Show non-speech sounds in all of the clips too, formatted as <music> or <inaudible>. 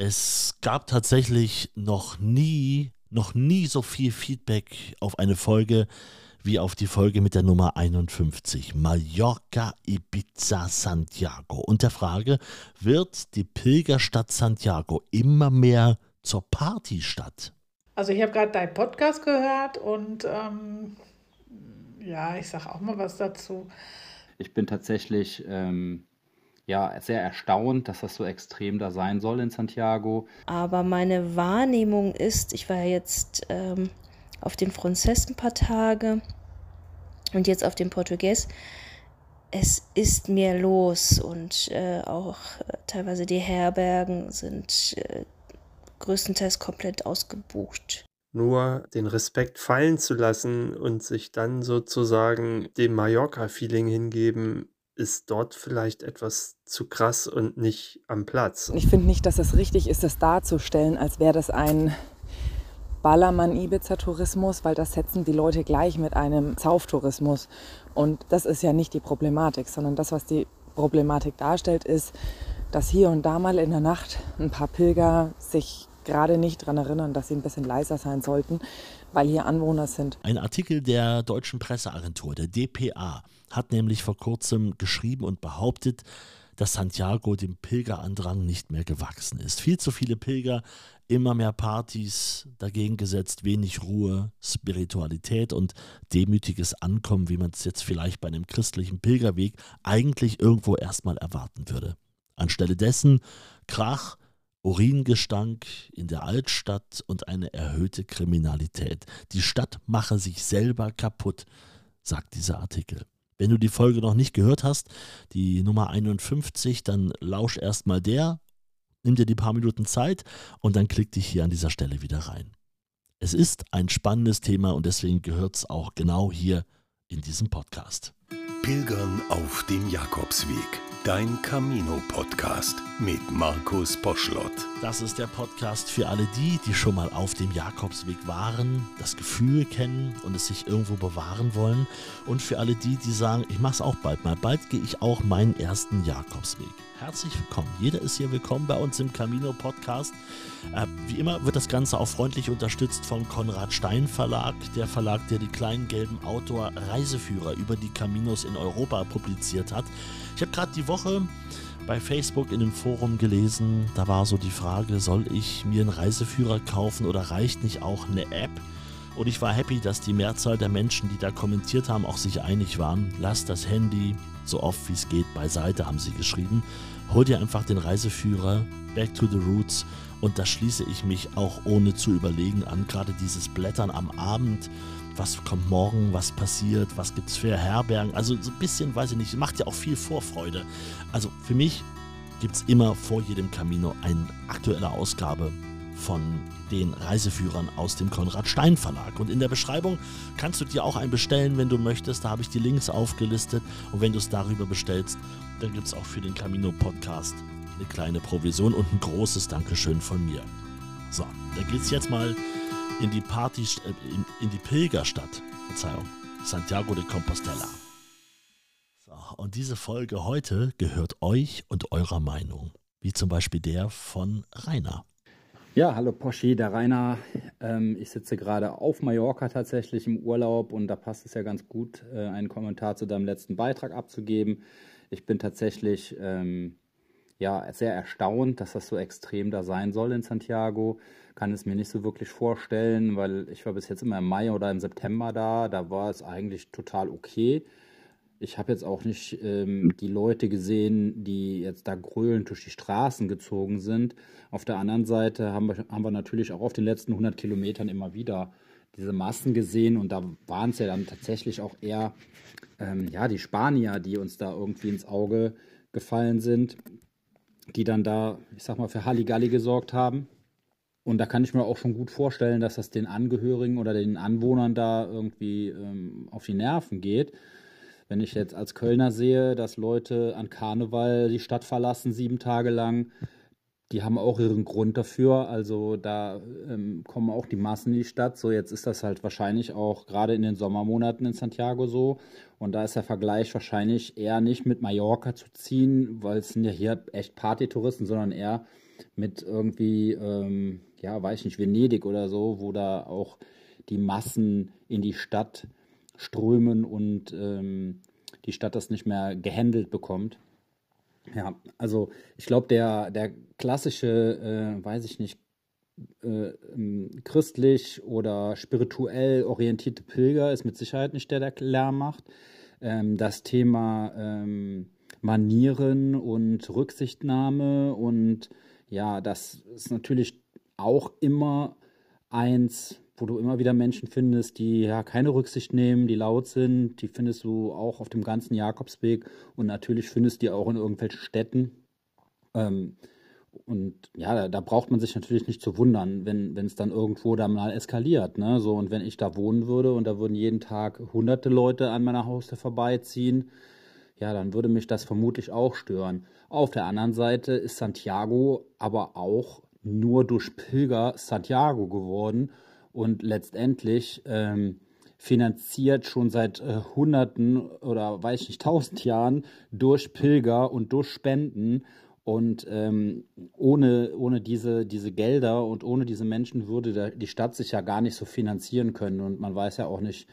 Es gab tatsächlich noch nie, noch nie so viel Feedback auf eine Folge wie auf die Folge mit der Nummer 51, Mallorca, Ibiza, Santiago. Und der Frage, wird die Pilgerstadt Santiago immer mehr zur Partystadt? Also ich habe gerade deinen Podcast gehört und ähm, ja, ich sage auch mal was dazu. Ich bin tatsächlich ähm, ja, sehr erstaunt, dass das so extrem da sein soll in Santiago. Aber meine Wahrnehmung ist, ich war ja jetzt ähm, auf den Franzess ein paar Tage und jetzt auf den Portugies. Es ist mehr los und äh, auch äh, teilweise die Herbergen sind äh, größtenteils komplett ausgebucht. Nur den Respekt fallen zu lassen und sich dann sozusagen dem Mallorca-Feeling hingeben, ist dort vielleicht etwas zu krass und nicht am Platz. Ich finde nicht, dass es richtig ist, das darzustellen, als wäre das ein Ballermann-Ibiza-Tourismus, weil das setzen die Leute gleich mit einem Sauftourismus. Und das ist ja nicht die Problematik, sondern das, was die Problematik darstellt, ist, dass hier und da mal in der Nacht ein paar Pilger sich gerade nicht daran erinnern, dass sie ein bisschen leiser sein sollten, weil hier Anwohner sind. Ein Artikel der deutschen Presseagentur, der DPA, hat nämlich vor kurzem geschrieben und behauptet, dass Santiago dem Pilgerandrang nicht mehr gewachsen ist. Viel zu viele Pilger, immer mehr Partys, dagegen gesetzt wenig Ruhe, Spiritualität und demütiges Ankommen, wie man es jetzt vielleicht bei einem christlichen Pilgerweg eigentlich irgendwo erstmal erwarten würde. Anstelle dessen Krach, Uringestank in der Altstadt und eine erhöhte Kriminalität. Die Stadt mache sich selber kaputt, sagt dieser Artikel. Wenn du die Folge noch nicht gehört hast, die Nummer 51, dann lausch erstmal der, nimm dir die paar Minuten Zeit und dann klick dich hier an dieser Stelle wieder rein. Es ist ein spannendes Thema und deswegen gehört es auch genau hier in diesem Podcast. Pilgern auf dem Jakobsweg. Dein Camino-Podcast mit Markus Poschlott. Das ist der Podcast für alle die, die schon mal auf dem Jakobsweg waren, das Gefühl kennen und es sich irgendwo bewahren wollen. Und für alle die, die sagen, ich mache es auch bald mal. Bald gehe ich auch meinen ersten Jakobsweg. Herzlich willkommen. Jeder ist hier willkommen bei uns im Camino Podcast. Äh, wie immer wird das Ganze auch freundlich unterstützt vom Konrad Stein Verlag, der Verlag, der die kleinen gelben Outdoor-Reiseführer über die Caminos in Europa publiziert hat. Ich habe gerade die Woche bei Facebook in dem Forum gelesen, da war so die Frage, soll ich mir einen Reiseführer kaufen oder reicht nicht auch eine App? Und ich war happy, dass die Mehrzahl der Menschen, die da kommentiert haben, auch sich einig waren. Lass das Handy so oft wie es geht beiseite, haben sie geschrieben. Hol dir einfach den Reiseführer, Back to the Roots. Und da schließe ich mich auch ohne zu überlegen an. Gerade dieses Blättern am Abend was kommt morgen, was passiert, was gibt es für Herbergen. Also so ein bisschen, weiß ich nicht, macht ja auch viel Vorfreude. Also für mich gibt es immer vor jedem Camino eine aktuelle Ausgabe von den Reiseführern aus dem Konrad Stein Verlag. Und in der Beschreibung kannst du dir auch einen bestellen, wenn du möchtest. Da habe ich die Links aufgelistet. Und wenn du es darüber bestellst, dann gibt es auch für den Camino Podcast eine kleine Provision und ein großes Dankeschön von mir. So, da geht es jetzt mal in die Party, äh, in, in die Pilgerstadt, Verzeihung, Santiago de Compostela. So, und diese Folge heute gehört euch und eurer Meinung, wie zum Beispiel der von Rainer. Ja, hallo Poschi, der Rainer. Ähm, ich sitze gerade auf Mallorca tatsächlich im Urlaub und da passt es ja ganz gut, äh, einen Kommentar zu deinem letzten Beitrag abzugeben. Ich bin tatsächlich ähm, ja, sehr erstaunt, dass das so extrem da sein soll in Santiago kann es mir nicht so wirklich vorstellen, weil ich war bis jetzt immer im Mai oder im September da. Da war es eigentlich total okay. Ich habe jetzt auch nicht ähm, die Leute gesehen, die jetzt da grölend durch die Straßen gezogen sind. Auf der anderen Seite haben wir, haben wir natürlich auch auf den letzten 100 Kilometern immer wieder diese Massen gesehen und da waren es ja dann tatsächlich auch eher ähm, ja, die Spanier, die uns da irgendwie ins Auge gefallen sind, die dann da, ich sag mal, für Halligalli gesorgt haben. Und da kann ich mir auch schon gut vorstellen, dass das den Angehörigen oder den Anwohnern da irgendwie ähm, auf die Nerven geht. Wenn ich jetzt als Kölner sehe, dass Leute an Karneval die Stadt verlassen, sieben Tage lang, die haben auch ihren Grund dafür. Also da ähm, kommen auch die Massen in die Stadt. So, jetzt ist das halt wahrscheinlich auch gerade in den Sommermonaten in Santiago so. Und da ist der Vergleich wahrscheinlich eher nicht mit Mallorca zu ziehen, weil es sind ja hier echt Partytouristen, sondern eher mit irgendwie, ähm, ja, weiß ich nicht, Venedig oder so, wo da auch die Massen in die Stadt strömen und ähm, die Stadt das nicht mehr gehandelt bekommt. Ja, also ich glaube, der, der klassische, äh, weiß ich nicht, äh, ähm, christlich oder spirituell orientierte Pilger ist mit Sicherheit nicht der, der Lärm macht. Ähm, das Thema ähm, Manieren und Rücksichtnahme und ja, das ist natürlich auch immer eins, wo du immer wieder Menschen findest, die ja keine Rücksicht nehmen, die laut sind. Die findest du auch auf dem ganzen Jakobsweg und natürlich findest du die auch in irgendwelchen Städten. Ähm, und ja, da, da, braucht man sich natürlich nicht zu wundern, wenn es dann irgendwo da mal eskaliert. Ne? So, und wenn ich da wohnen würde und da würden jeden Tag hunderte Leute an meiner Haustür vorbeiziehen, ja, dann würde mich das vermutlich auch stören. Auf der anderen Seite ist Santiago aber auch nur durch Pilger Santiago geworden und letztendlich ähm, finanziert schon seit äh, Hunderten oder weiß ich nicht, <laughs> tausend Jahren durch Pilger und durch Spenden. Und ähm, ohne, ohne diese, diese Gelder und ohne diese Menschen würde der, die Stadt sich ja gar nicht so finanzieren können. Und man weiß ja auch nicht,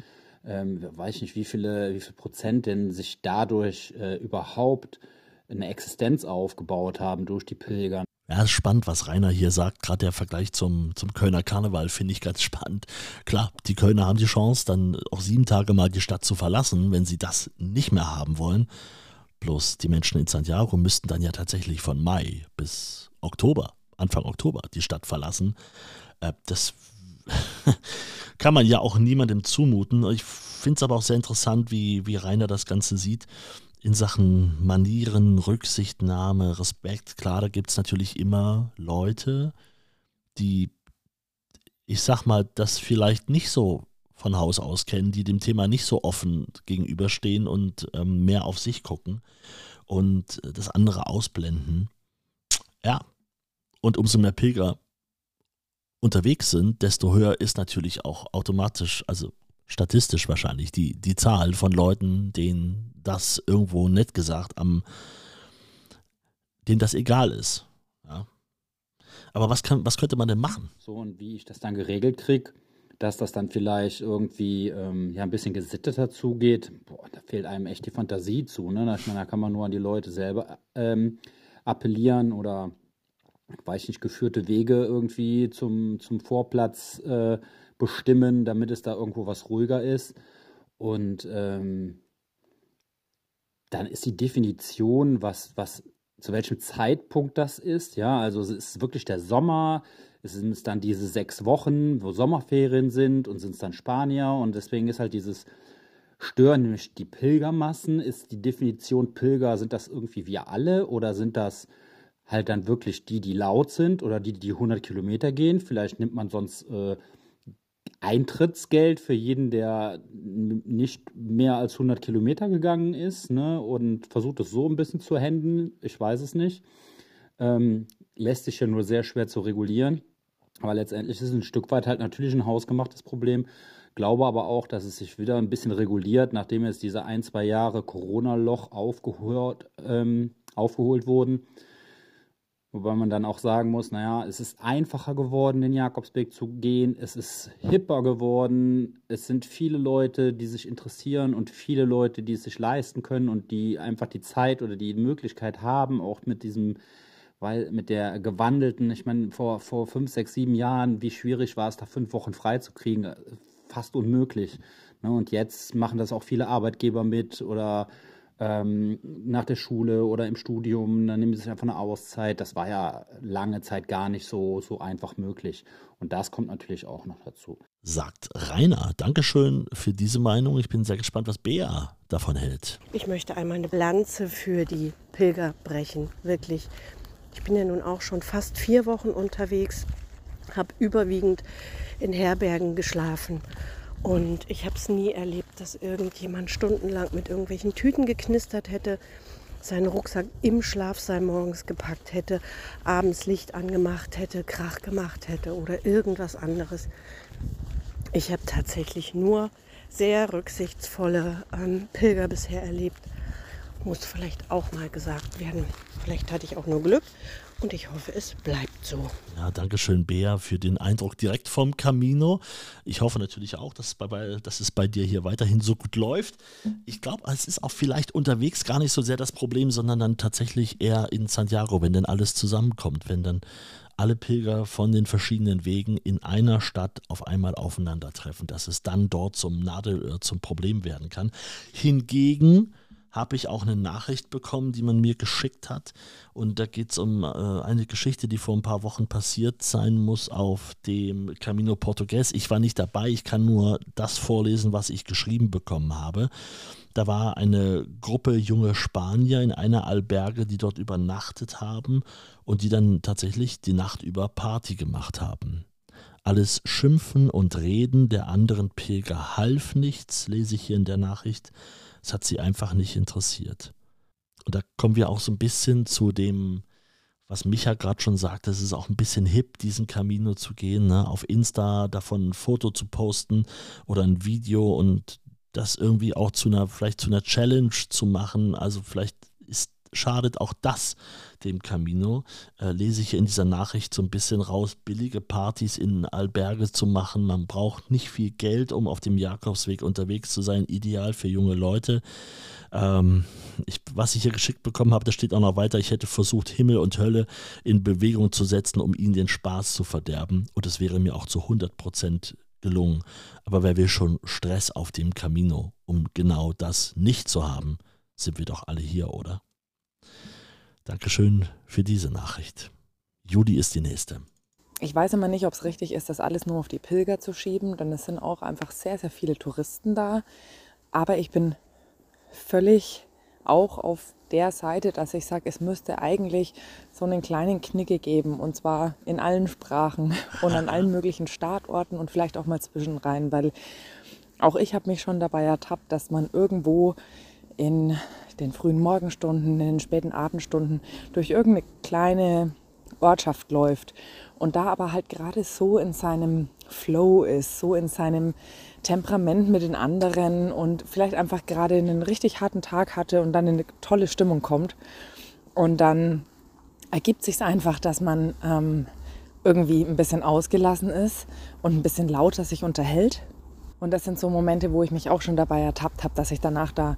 ähm, weiß ich nicht, wie viele, wie viel Prozent denn sich dadurch äh, überhaupt eine Existenz aufgebaut haben durch die Pilger. Ja, ist spannend, was Rainer hier sagt. Gerade der Vergleich zum, zum Kölner Karneval finde ich ganz spannend. Klar, die Kölner haben die Chance, dann auch sieben Tage mal die Stadt zu verlassen, wenn sie das nicht mehr haben wollen. Bloß die Menschen in Santiago müssten dann ja tatsächlich von Mai bis Oktober, Anfang Oktober, die Stadt verlassen. Äh, das <laughs> kann man ja auch niemandem zumuten. Ich finde es aber auch sehr interessant, wie, wie Rainer das Ganze sieht. In Sachen Manieren, Rücksichtnahme, Respekt. Klar, da gibt es natürlich immer Leute, die, ich sag mal, das vielleicht nicht so von Haus aus kennen, die dem Thema nicht so offen gegenüberstehen und ähm, mehr auf sich gucken und das andere ausblenden. Ja, und umso mehr Pilger unterwegs sind, desto höher ist natürlich auch automatisch, also statistisch wahrscheinlich, die, die Zahl von Leuten, denen das irgendwo nett gesagt am, denen das egal ist. Ja. Aber was, kann, was könnte man denn machen? So, und wie ich das dann geregelt kriege, dass das dann vielleicht irgendwie ähm, ja, ein bisschen gesitteter zugeht, boah, da fehlt einem echt die Fantasie zu. Ne? Ich meine, da kann man nur an die Leute selber ähm, appellieren oder, weiß ich nicht, geführte Wege irgendwie zum, zum Vorplatz äh, bestimmen, damit es da irgendwo was ruhiger ist. Und ähm, dann ist die Definition, was, was, zu welchem Zeitpunkt das ist. Ja, also es ist wirklich der Sommer, sind es dann diese sechs Wochen, wo Sommerferien sind und sind es dann Spanier und deswegen ist halt dieses Stören, nämlich die Pilgermassen, ist die Definition Pilger, sind das irgendwie wir alle oder sind das halt dann wirklich die, die laut sind oder die, die 100 Kilometer gehen? Vielleicht nimmt man sonst äh, Eintrittsgeld für jeden, der nicht mehr als 100 Kilometer gegangen ist ne, und versucht es so ein bisschen zu handeln. Ich weiß es nicht. Ähm, lässt sich ja nur sehr schwer zu regulieren. Aber letztendlich ist es ein Stück weit halt natürlich ein hausgemachtes Problem. Glaube aber auch, dass es sich wieder ein bisschen reguliert, nachdem jetzt diese ein, zwei Jahre Corona-Loch aufgeholt, ähm, aufgeholt wurden. Wobei man dann auch sagen muss, naja, es ist einfacher geworden, den Jakobsweg zu gehen. Es ist hipper geworden. Es sind viele Leute, die sich interessieren und viele Leute, die es sich leisten können und die einfach die Zeit oder die Möglichkeit haben, auch mit diesem weil mit der gewandelten, ich meine, vor, vor fünf, sechs, sieben Jahren, wie schwierig war es, da fünf Wochen frei zu kriegen? Fast unmöglich. Ne? Und jetzt machen das auch viele Arbeitgeber mit oder ähm, nach der Schule oder im Studium, dann nehmen sie sich einfach eine Auszeit. Das war ja lange Zeit gar nicht so, so einfach möglich. Und das kommt natürlich auch noch dazu. Sagt Rainer. Dankeschön für diese Meinung. Ich bin sehr gespannt, was Bea davon hält. Ich möchte einmal eine Lanze für die Pilger brechen. Wirklich. Ich bin ja nun auch schon fast vier Wochen unterwegs, habe überwiegend in Herbergen geschlafen. Und ich habe es nie erlebt, dass irgendjemand stundenlang mit irgendwelchen Tüten geknistert hätte, seinen Rucksack im Schlafsaal morgens gepackt hätte, abends Licht angemacht hätte, Krach gemacht hätte oder irgendwas anderes. Ich habe tatsächlich nur sehr rücksichtsvolle ähm, Pilger bisher erlebt muss vielleicht auch mal gesagt werden. Vielleicht hatte ich auch nur Glück und ich hoffe, es bleibt so. Ja, danke schön, Bea, für den Eindruck direkt vom Camino. Ich hoffe natürlich auch, dass, bei, dass es bei dir hier weiterhin so gut läuft. Ich glaube, es ist auch vielleicht unterwegs gar nicht so sehr das Problem, sondern dann tatsächlich eher in Santiago, wenn dann alles zusammenkommt, wenn dann alle Pilger von den verschiedenen Wegen in einer Stadt auf einmal aufeinandertreffen, dass es dann dort zum Nadel, zum Problem werden kann. Hingegen habe ich auch eine Nachricht bekommen, die man mir geschickt hat. Und da geht es um äh, eine Geschichte, die vor ein paar Wochen passiert sein muss auf dem Camino Portugues. Ich war nicht dabei, ich kann nur das vorlesen, was ich geschrieben bekommen habe. Da war eine Gruppe junge Spanier in einer Alberge, die dort übernachtet haben und die dann tatsächlich die Nacht über Party gemacht haben. Alles Schimpfen und Reden der anderen Pilger half nichts, lese ich hier in der Nachricht. Es hat sie einfach nicht interessiert. Und da kommen wir auch so ein bisschen zu dem, was Micha gerade schon sagte, es ist auch ein bisschen hip, diesen Camino zu gehen, ne? auf Insta davon ein Foto zu posten oder ein Video und das irgendwie auch zu einer, vielleicht zu einer Challenge zu machen. Also vielleicht ist schadet auch das dem Camino. Äh, lese ich in dieser Nachricht so ein bisschen raus, billige Partys in Alberge zu machen. Man braucht nicht viel Geld, um auf dem Jakobsweg unterwegs zu sein. Ideal für junge Leute. Ähm, ich, was ich hier geschickt bekommen habe, da steht auch noch weiter, ich hätte versucht, Himmel und Hölle in Bewegung zu setzen, um ihnen den Spaß zu verderben. Und es wäre mir auch zu 100 Prozent gelungen. Aber wer will schon Stress auf dem Camino, um genau das nicht zu haben, sind wir doch alle hier, oder? Dankeschön für diese Nachricht. Judy ist die nächste. Ich weiß immer nicht, ob es richtig ist, das alles nur auf die Pilger zu schieben, denn es sind auch einfach sehr, sehr viele Touristen da. Aber ich bin völlig auch auf der Seite, dass ich sage, es müsste eigentlich so einen kleinen Knicke geben und zwar in allen Sprachen <laughs> und an allen möglichen Startorten und vielleicht auch mal zwischenrein, weil auch ich habe mich schon dabei ertappt, dass man irgendwo in den frühen Morgenstunden, in den späten Abendstunden durch irgendeine kleine Ortschaft läuft und da aber halt gerade so in seinem Flow ist, so in seinem Temperament mit den anderen und vielleicht einfach gerade einen richtig harten Tag hatte und dann in eine tolle Stimmung kommt. Und dann ergibt sich einfach, dass man ähm, irgendwie ein bisschen ausgelassen ist und ein bisschen lauter sich unterhält. Und das sind so Momente, wo ich mich auch schon dabei ertappt habe, dass ich danach da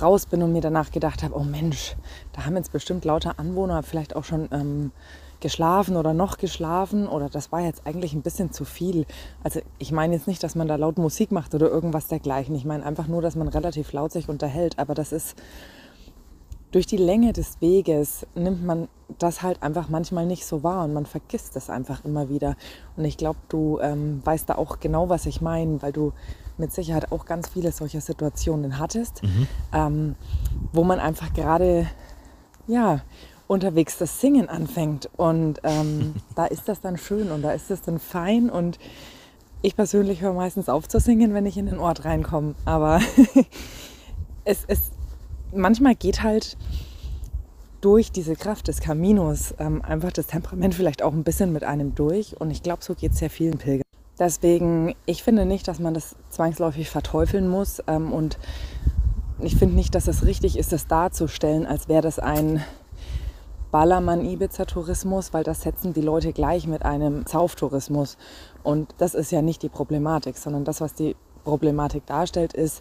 raus bin und mir danach gedacht habe, oh Mensch, da haben jetzt bestimmt lauter Anwohner vielleicht auch schon ähm, geschlafen oder noch geschlafen oder das war jetzt eigentlich ein bisschen zu viel. Also ich meine jetzt nicht, dass man da laut Musik macht oder irgendwas dergleichen. Ich meine einfach nur, dass man relativ laut sich unterhält. Aber das ist durch die Länge des Weges nimmt man das halt einfach manchmal nicht so wahr und man vergisst es einfach immer wieder. Und ich glaube, du ähm, weißt da auch genau, was ich meine, weil du mit Sicherheit auch ganz viele solcher Situationen hattest, mhm. ähm, wo man einfach gerade ja unterwegs das Singen anfängt und ähm, <laughs> da ist das dann schön und da ist das dann fein und ich persönlich höre meistens auf zu singen, wenn ich in den Ort reinkomme, aber <laughs> es, es manchmal geht halt durch diese Kraft des Kaminos ähm, einfach das Temperament vielleicht auch ein bisschen mit einem durch. Und ich glaube, so geht es sehr vielen Pilgern. Deswegen, ich finde nicht, dass man das zwangsläufig verteufeln muss. Ähm, und ich finde nicht, dass es richtig ist, das darzustellen, als wäre das ein Ballermann-Ibiza-Tourismus, weil das setzen die Leute gleich mit einem Sauftourismus. Und das ist ja nicht die Problematik, sondern das, was die Problematik darstellt, ist,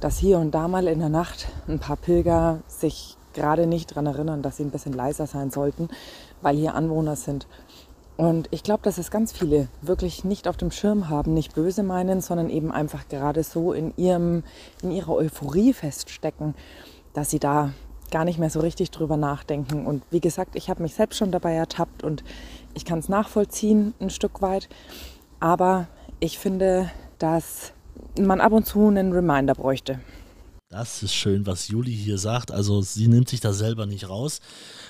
dass hier und da mal in der Nacht ein paar Pilger sich gerade nicht daran erinnern, dass sie ein bisschen leiser sein sollten, weil hier Anwohner sind. Und ich glaube, dass es ganz viele wirklich nicht auf dem Schirm haben, nicht böse meinen, sondern eben einfach gerade so in, ihrem, in ihrer Euphorie feststecken, dass sie da gar nicht mehr so richtig drüber nachdenken. Und wie gesagt, ich habe mich selbst schon dabei ertappt und ich kann es nachvollziehen ein Stück weit. Aber ich finde, dass man ab und zu einen Reminder bräuchte. Das ist schön, was Juli hier sagt. Also sie nimmt sich da selber nicht raus.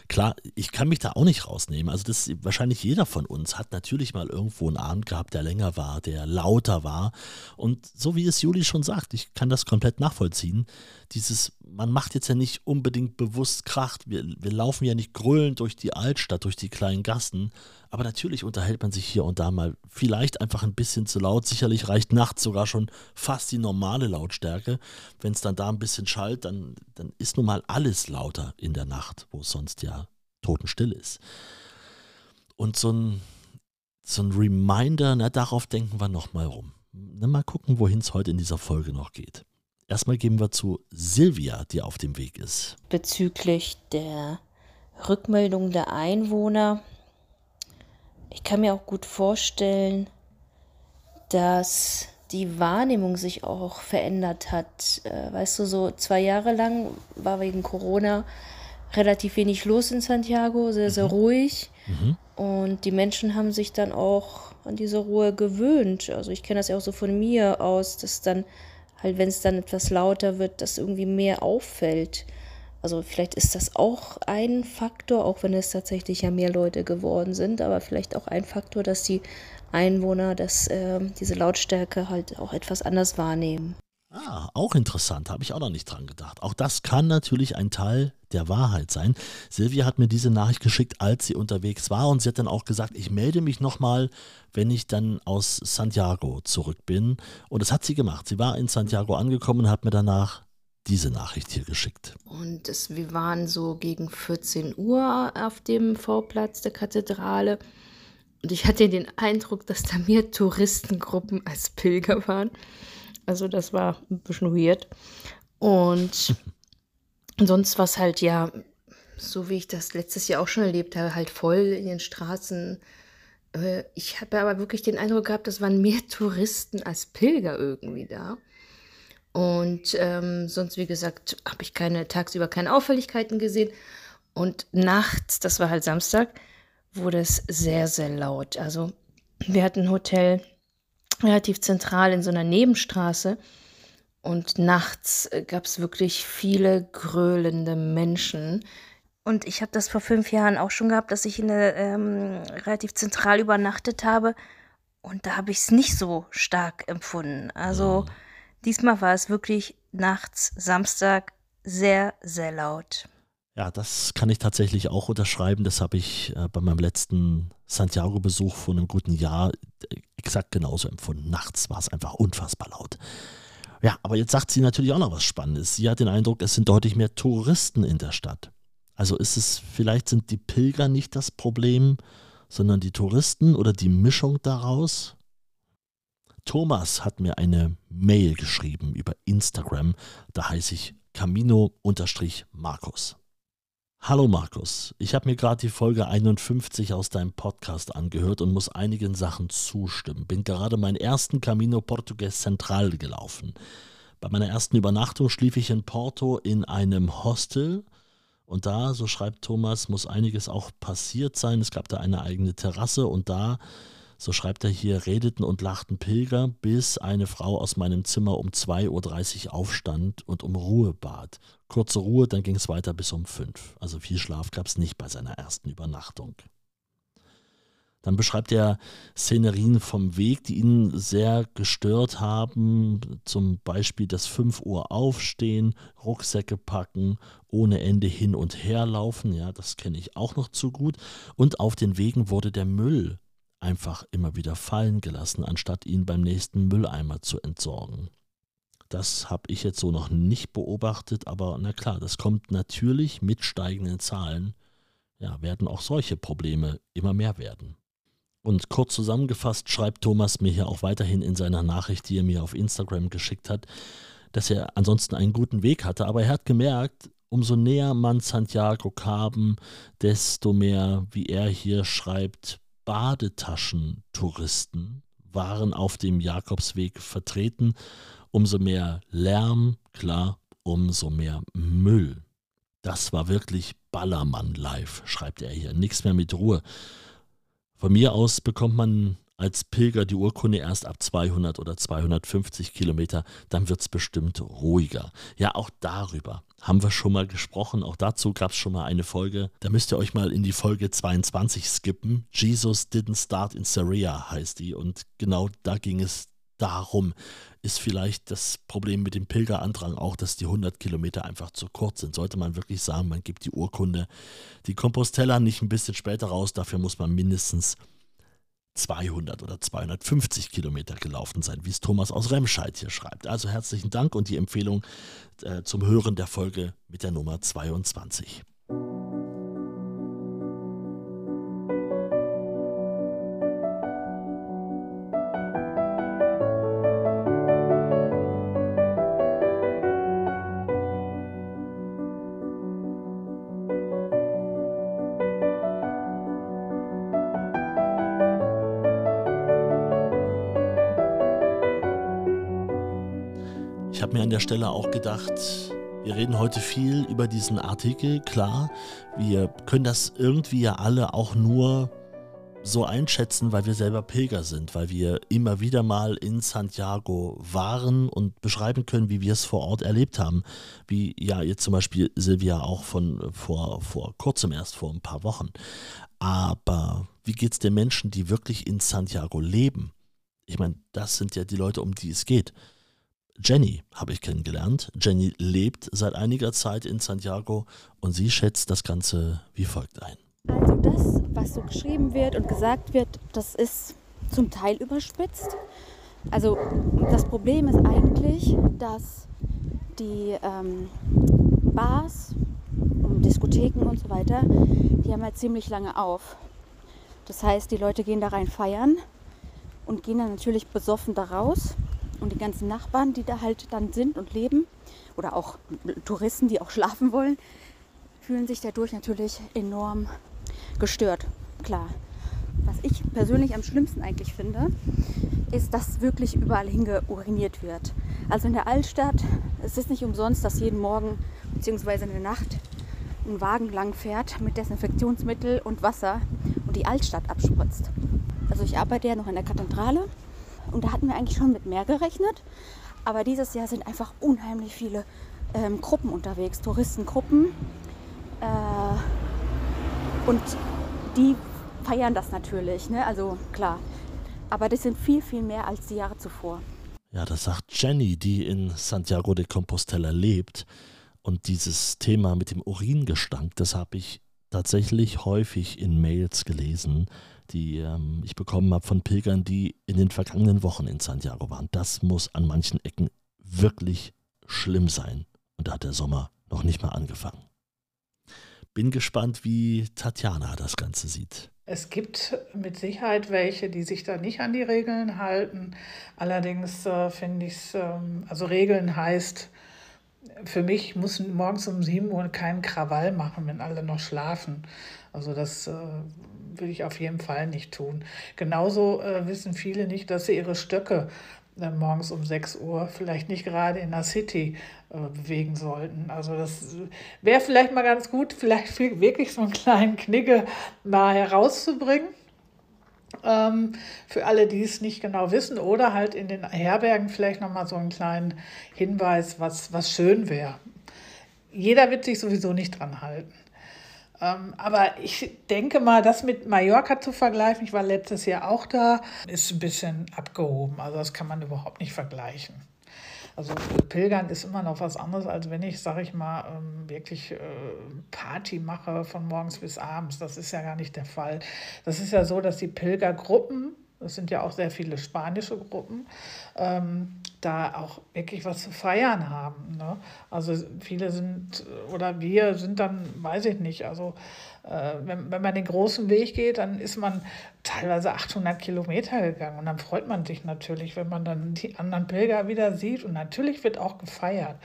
Klar, ich kann mich da auch nicht rausnehmen. Also das wahrscheinlich jeder von uns hat natürlich mal irgendwo einen Abend gehabt, der länger war, der lauter war. Und so wie es Juli schon sagt, ich kann das komplett nachvollziehen. Dieses, man macht jetzt ja nicht unbedingt bewusst Krach. Wir, wir laufen ja nicht grölend durch die Altstadt, durch die kleinen Gassen, aber natürlich unterhält man sich hier und da mal vielleicht einfach ein bisschen zu laut. Sicherlich reicht nachts sogar schon fast die normale Lautstärke. Wenn es dann da ein bisschen schallt, dann, dann ist nun mal alles lauter in der Nacht, wo es sonst ja totenstill ist. und so ein, so ein Reminder, na, darauf denken wir nochmal rum. Na, mal gucken, wohin es heute in dieser Folge noch geht. Erstmal gehen wir zu Silvia, die auf dem Weg ist. Bezüglich der Rückmeldung der Einwohner. Ich kann mir auch gut vorstellen, dass die Wahrnehmung sich auch verändert hat. Äh, weißt du, so zwei Jahre lang war wegen Corona relativ wenig los in Santiago, sehr, sehr mhm. ruhig. Mhm. Und die Menschen haben sich dann auch an diese Ruhe gewöhnt. Also ich kenne das ja auch so von mir aus, dass dann halt, wenn es dann etwas lauter wird, das irgendwie mehr auffällt. Also vielleicht ist das auch ein Faktor, auch wenn es tatsächlich ja mehr Leute geworden sind, aber vielleicht auch ein Faktor, dass die Einwohner dass, äh, diese Lautstärke halt auch etwas anders wahrnehmen. Ah, auch interessant, habe ich auch noch nicht dran gedacht. Auch das kann natürlich ein Teil der Wahrheit sein. Silvia hat mir diese Nachricht geschickt, als sie unterwegs war und sie hat dann auch gesagt, ich melde mich nochmal, wenn ich dann aus Santiago zurück bin. Und das hat sie gemacht. Sie war in Santiago angekommen und hat mir danach diese Nachricht hier geschickt. Und es, wir waren so gegen 14 Uhr auf dem Vorplatz der Kathedrale. Und ich hatte den Eindruck, dass da mehr Touristengruppen als Pilger waren. Also das war ein bisschen weird. Und <laughs> sonst war es halt ja, so wie ich das letztes Jahr auch schon erlebt habe, halt voll in den Straßen. Äh, ich habe aber wirklich den Eindruck gehabt, es waren mehr Touristen als Pilger irgendwie da. Und ähm, sonst, wie gesagt, habe ich keine tagsüber keine Auffälligkeiten gesehen. Und nachts, das war halt Samstag, wurde es sehr, sehr laut. Also wir hatten ein Hotel relativ zentral in so einer Nebenstraße. Und nachts äh, gab es wirklich viele gröhlende Menschen. Und ich habe das vor fünf Jahren auch schon gehabt, dass ich in der, ähm, relativ zentral übernachtet habe. Und da habe ich es nicht so stark empfunden. Also diesmal war es wirklich nachts, Samstag, sehr, sehr laut. Ja, das kann ich tatsächlich auch unterschreiben. Das habe ich äh, bei meinem letzten Santiago-Besuch vor einem guten Jahr äh, exakt genauso empfunden. Nachts war es einfach unfassbar laut. Ja, aber jetzt sagt sie natürlich auch noch was Spannendes. Sie hat den Eindruck, es sind deutlich mehr Touristen in der Stadt. Also ist es, vielleicht sind die Pilger nicht das Problem, sondern die Touristen oder die Mischung daraus? Thomas hat mir eine Mail geschrieben über Instagram, da heiße ich Camino-Markus. Hallo Markus, ich habe mir gerade die Folge 51 aus deinem Podcast angehört und muss einigen Sachen zustimmen. Bin gerade meinen ersten Camino Portugues Central gelaufen. Bei meiner ersten Übernachtung schlief ich in Porto in einem Hostel und da, so schreibt Thomas, muss einiges auch passiert sein. Es gab da eine eigene Terrasse und da so schreibt er hier, redeten und lachten Pilger, bis eine Frau aus meinem Zimmer um 2.30 Uhr aufstand und um Ruhe bat. Kurze Ruhe, dann ging es weiter bis um 5. Also viel Schlaf gab es nicht bei seiner ersten Übernachtung. Dann beschreibt er Szenerien vom Weg, die ihn sehr gestört haben. Zum Beispiel das 5 Uhr aufstehen, Rucksäcke packen, ohne Ende hin und her laufen. Ja, das kenne ich auch noch zu gut. Und auf den Wegen wurde der Müll einfach immer wieder fallen gelassen, anstatt ihn beim nächsten Mülleimer zu entsorgen. Das habe ich jetzt so noch nicht beobachtet, aber na klar, das kommt natürlich mit steigenden Zahlen. Ja, werden auch solche Probleme immer mehr werden. Und kurz zusammengefasst schreibt Thomas mir hier auch weiterhin in seiner Nachricht, die er mir auf Instagram geschickt hat, dass er ansonsten einen guten Weg hatte, aber er hat gemerkt, umso näher man Santiago kam, desto mehr, wie er hier schreibt, Badetaschentouristen waren auf dem Jakobsweg vertreten. Umso mehr Lärm, klar, umso mehr Müll. Das war wirklich Ballermann live, schreibt er hier. Nichts mehr mit Ruhe. Von mir aus bekommt man als Pilger die Urkunde erst ab 200 oder 250 Kilometer, dann wird es bestimmt ruhiger. Ja, auch darüber haben wir schon mal gesprochen. Auch dazu gab es schon mal eine Folge. Da müsst ihr euch mal in die Folge 22 skippen. Jesus didn't start in Syria heißt die. Und genau da ging es darum. Ist vielleicht das Problem mit dem Pilgerandrang auch, dass die 100 Kilometer einfach zu kurz sind. Sollte man wirklich sagen, man gibt die Urkunde, die Compostella nicht ein bisschen später raus. Dafür muss man mindestens 200 oder 250 Kilometer gelaufen sein, wie es Thomas aus Remscheid hier schreibt. Also herzlichen Dank und die Empfehlung äh, zum Hören der Folge mit der Nummer 22. Stelle auch gedacht, wir reden heute viel über diesen Artikel, klar. Wir können das irgendwie ja alle auch nur so einschätzen, weil wir selber Pilger sind, weil wir immer wieder mal in Santiago waren und beschreiben können, wie wir es vor Ort erlebt haben. Wie ja jetzt zum Beispiel Silvia auch von vor, vor kurzem erst, vor ein paar Wochen. Aber wie geht es den Menschen, die wirklich in Santiago leben? Ich meine, das sind ja die Leute, um die es geht. Jenny habe ich kennengelernt. Jenny lebt seit einiger Zeit in Santiago und sie schätzt das Ganze wie folgt ein. Also das, was so geschrieben wird und gesagt wird, das ist zum Teil überspitzt. Also das Problem ist eigentlich, dass die ähm, Bars und Diskotheken und so weiter, die haben halt ziemlich lange auf. Das heißt, die Leute gehen da rein feiern und gehen dann natürlich besoffen da raus. Und die ganzen Nachbarn, die da halt dann sind und leben, oder auch Touristen, die auch <laughs> schlafen wollen, fühlen sich dadurch natürlich enorm gestört. Klar. Was ich persönlich am schlimmsten eigentlich finde, ist, dass wirklich überall hingeuriniert wird. Also in der Altstadt, es ist nicht umsonst, dass jeden Morgen bzw. in der Nacht ein Wagen lang fährt mit Desinfektionsmittel und Wasser und die Altstadt abspritzt. Also ich arbeite ja noch in der Kathedrale und da hatten wir eigentlich schon mit mehr gerechnet. Aber dieses Jahr sind einfach unheimlich viele ähm, Gruppen unterwegs, Touristengruppen. Äh, und die feiern das natürlich, ne? also klar. Aber das sind viel, viel mehr als die Jahre zuvor. Ja, das sagt Jenny, die in Santiago de Compostela lebt. Und dieses Thema mit dem Uringestank, das habe ich tatsächlich häufig in Mails gelesen, die ähm, ich bekommen habe von Pilgern, die in den vergangenen Wochen in Santiago waren. Das muss an manchen Ecken wirklich schlimm sein. Und da hat der Sommer noch nicht mal angefangen. Bin gespannt, wie Tatjana das Ganze sieht. Es gibt mit Sicherheit welche, die sich da nicht an die Regeln halten. Allerdings äh, finde ich es, ähm, also Regeln heißt, für mich muss morgens um 7 Uhr keinen Krawall machen, wenn alle noch schlafen. Also das äh, will ich auf jeden Fall nicht tun. Genauso äh, wissen viele nicht, dass sie ihre Stöcke äh, morgens um 6 Uhr vielleicht nicht gerade in der City äh, bewegen sollten. Also das wäre vielleicht mal ganz gut, vielleicht <laughs> wirklich so einen kleinen Knigge mal herauszubringen. Ähm, für alle, die es nicht genau wissen, oder halt in den Herbergen vielleicht nochmal so einen kleinen Hinweis, was, was schön wäre. Jeder wird sich sowieso nicht dran halten. Ähm, aber ich denke mal, das mit Mallorca zu vergleichen, ich war letztes Jahr auch da, ist ein bisschen abgehoben. Also das kann man überhaupt nicht vergleichen. Also Pilgern ist immer noch was anderes, als wenn ich, sage ich mal, ähm, wirklich äh, Party mache von morgens bis abends. Das ist ja gar nicht der Fall. Das ist ja so, dass die Pilgergruppen das sind ja auch sehr viele spanische Gruppen, ähm, da auch wirklich was zu feiern haben. Ne? Also viele sind, oder wir sind dann, weiß ich nicht, also äh, wenn, wenn man den großen Weg geht, dann ist man teilweise 800 Kilometer gegangen und dann freut man sich natürlich, wenn man dann die anderen Pilger wieder sieht und natürlich wird auch gefeiert.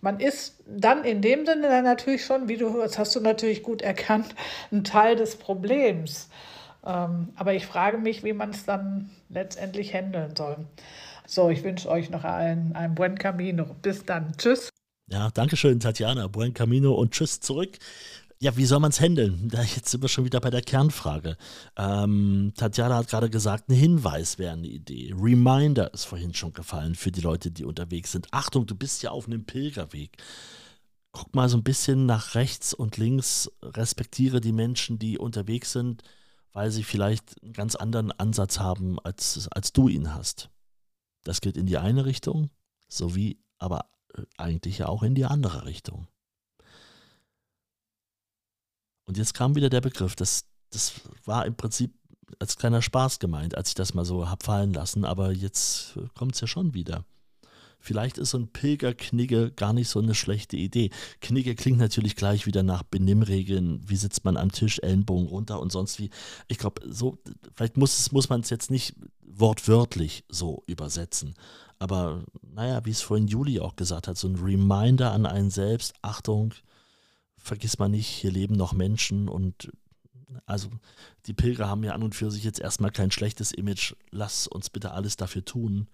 Man ist dann in dem Sinne dann natürlich schon, wie du, das hast du natürlich gut erkannt, ein Teil des Problems. Ähm, aber ich frage mich, wie man es dann letztendlich handeln soll. So, ich wünsche euch noch allen einen Buen Camino. Bis dann. Tschüss. Ja, danke schön, Tatjana. Buen Camino und tschüss zurück. Ja, wie soll man es handeln? <laughs> Jetzt sind wir schon wieder bei der Kernfrage. Ähm, Tatjana hat gerade gesagt, ein Hinweis wäre eine Idee. Reminder ist vorhin schon gefallen für die Leute, die unterwegs sind. Achtung, du bist ja auf einem Pilgerweg. Guck mal so ein bisschen nach rechts und links, respektiere die Menschen, die unterwegs sind weil sie vielleicht einen ganz anderen Ansatz haben, als, als du ihn hast. Das geht in die eine Richtung, sowie aber äh, eigentlich auch in die andere Richtung. Und jetzt kam wieder der Begriff, das, das war im Prinzip als kleiner Spaß gemeint, als ich das mal so hab fallen lassen, aber jetzt kommt es ja schon wieder. Vielleicht ist so ein Pilgerknigge gar nicht so eine schlechte Idee. Knigge klingt natürlich gleich wieder nach Benimmregeln. Wie sitzt man am Tisch, Ellenbogen runter und sonst wie. Ich glaube, so, vielleicht muss, muss man es jetzt nicht wortwörtlich so übersetzen. Aber naja, wie es vorhin Juli auch gesagt hat, so ein Reminder an einen selbst, Achtung, vergiss mal nicht, hier leben noch Menschen und also die Pilger haben ja an und für sich jetzt erstmal kein schlechtes Image. Lass uns bitte alles dafür tun,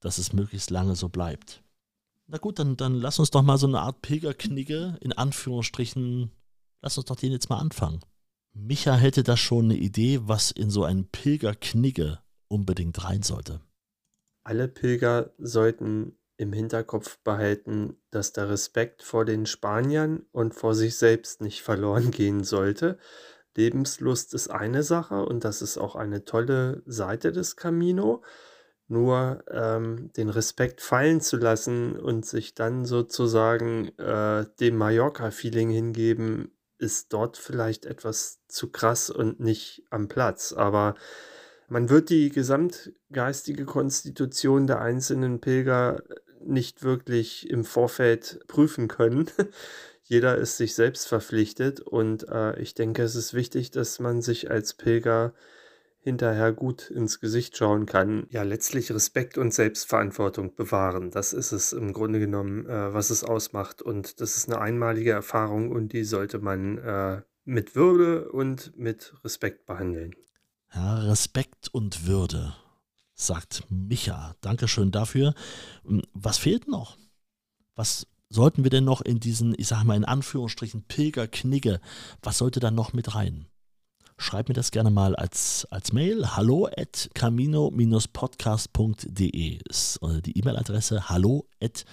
dass es möglichst lange so bleibt. Na gut, dann, dann lass uns doch mal so eine Art Pilgerknigge in Anführungsstrichen, lass uns doch den jetzt mal anfangen. Micha hätte da schon eine Idee, was in so einen Pilgerknigge unbedingt rein sollte. Alle Pilger sollten im Hinterkopf behalten, dass der Respekt vor den Spaniern und vor sich selbst nicht verloren <laughs> gehen sollte. Lebenslust ist eine Sache und das ist auch eine tolle Seite des Camino. Nur ähm, den Respekt fallen zu lassen und sich dann sozusagen äh, dem Mallorca-Feeling hingeben, ist dort vielleicht etwas zu krass und nicht am Platz. Aber man wird die gesamtgeistige Konstitution der einzelnen Pilger nicht wirklich im Vorfeld prüfen können. <laughs> Jeder ist sich selbst verpflichtet und äh, ich denke, es ist wichtig, dass man sich als Pilger hinterher gut ins Gesicht schauen kann. Ja, letztlich Respekt und Selbstverantwortung bewahren. Das ist es im Grunde genommen, äh, was es ausmacht. Und das ist eine einmalige Erfahrung und die sollte man äh, mit Würde und mit Respekt behandeln. Ja, Respekt und Würde, sagt Micha. Dankeschön dafür. Hm, was fehlt noch? Was sollten wir denn noch in diesen, ich sage mal in Anführungsstrichen, Pilgerknigge, was sollte da noch mit rein? Schreib mir das gerne mal als, als Mail. Hallo at camino-podcast.de ist äh, die E-Mail-Adresse. Hallo at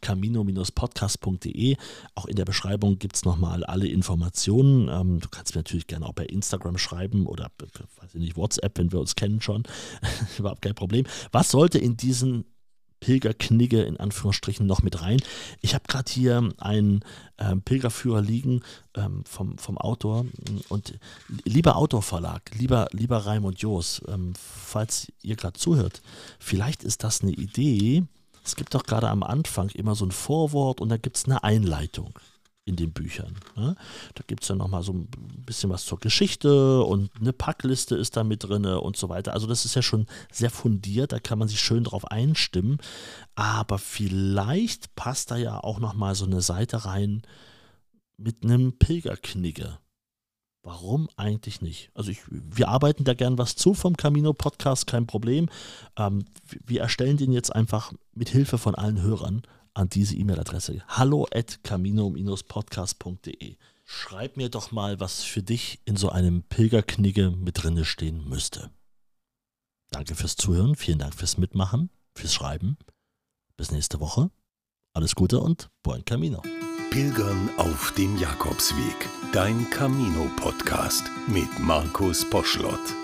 camino-podcast.de. Auch in der Beschreibung gibt es nochmal alle Informationen. Ähm, du kannst mir natürlich gerne auch bei Instagram schreiben oder weiß ich nicht, WhatsApp, wenn wir uns kennen schon. <laughs> Überhaupt kein Problem. Was sollte in diesen Pilgerknigge in Anführungsstrichen noch mit rein. Ich habe gerade hier einen ähm, Pilgerführer liegen ähm, vom, vom Autor und lieber Autorverlag, lieber, lieber Raimund Joos, ähm, falls ihr gerade zuhört, vielleicht ist das eine Idee. Es gibt doch gerade am Anfang immer so ein Vorwort und da gibt es eine Einleitung in den Büchern. Ne? Da gibt es dann nochmal so ein bisschen was zur Geschichte und eine Packliste ist da mit drin und so weiter. Also das ist ja schon sehr fundiert, da kann man sich schön drauf einstimmen. Aber vielleicht passt da ja auch nochmal so eine Seite rein mit einem Pilgerknigge. Warum eigentlich nicht? Also ich, wir arbeiten da gern was zu vom Camino Podcast, kein Problem. Ähm, wir erstellen den jetzt einfach mit Hilfe von allen Hörern an diese E-Mail-Adresse hallo at camino-podcast.de. Schreib mir doch mal, was für dich in so einem Pilgerknigge mit drinne stehen müsste. Danke fürs Zuhören, vielen Dank fürs Mitmachen, fürs Schreiben. Bis nächste Woche. Alles Gute und buen Camino. Pilgern auf dem Jakobsweg. Dein Camino-Podcast mit Markus Poschlott.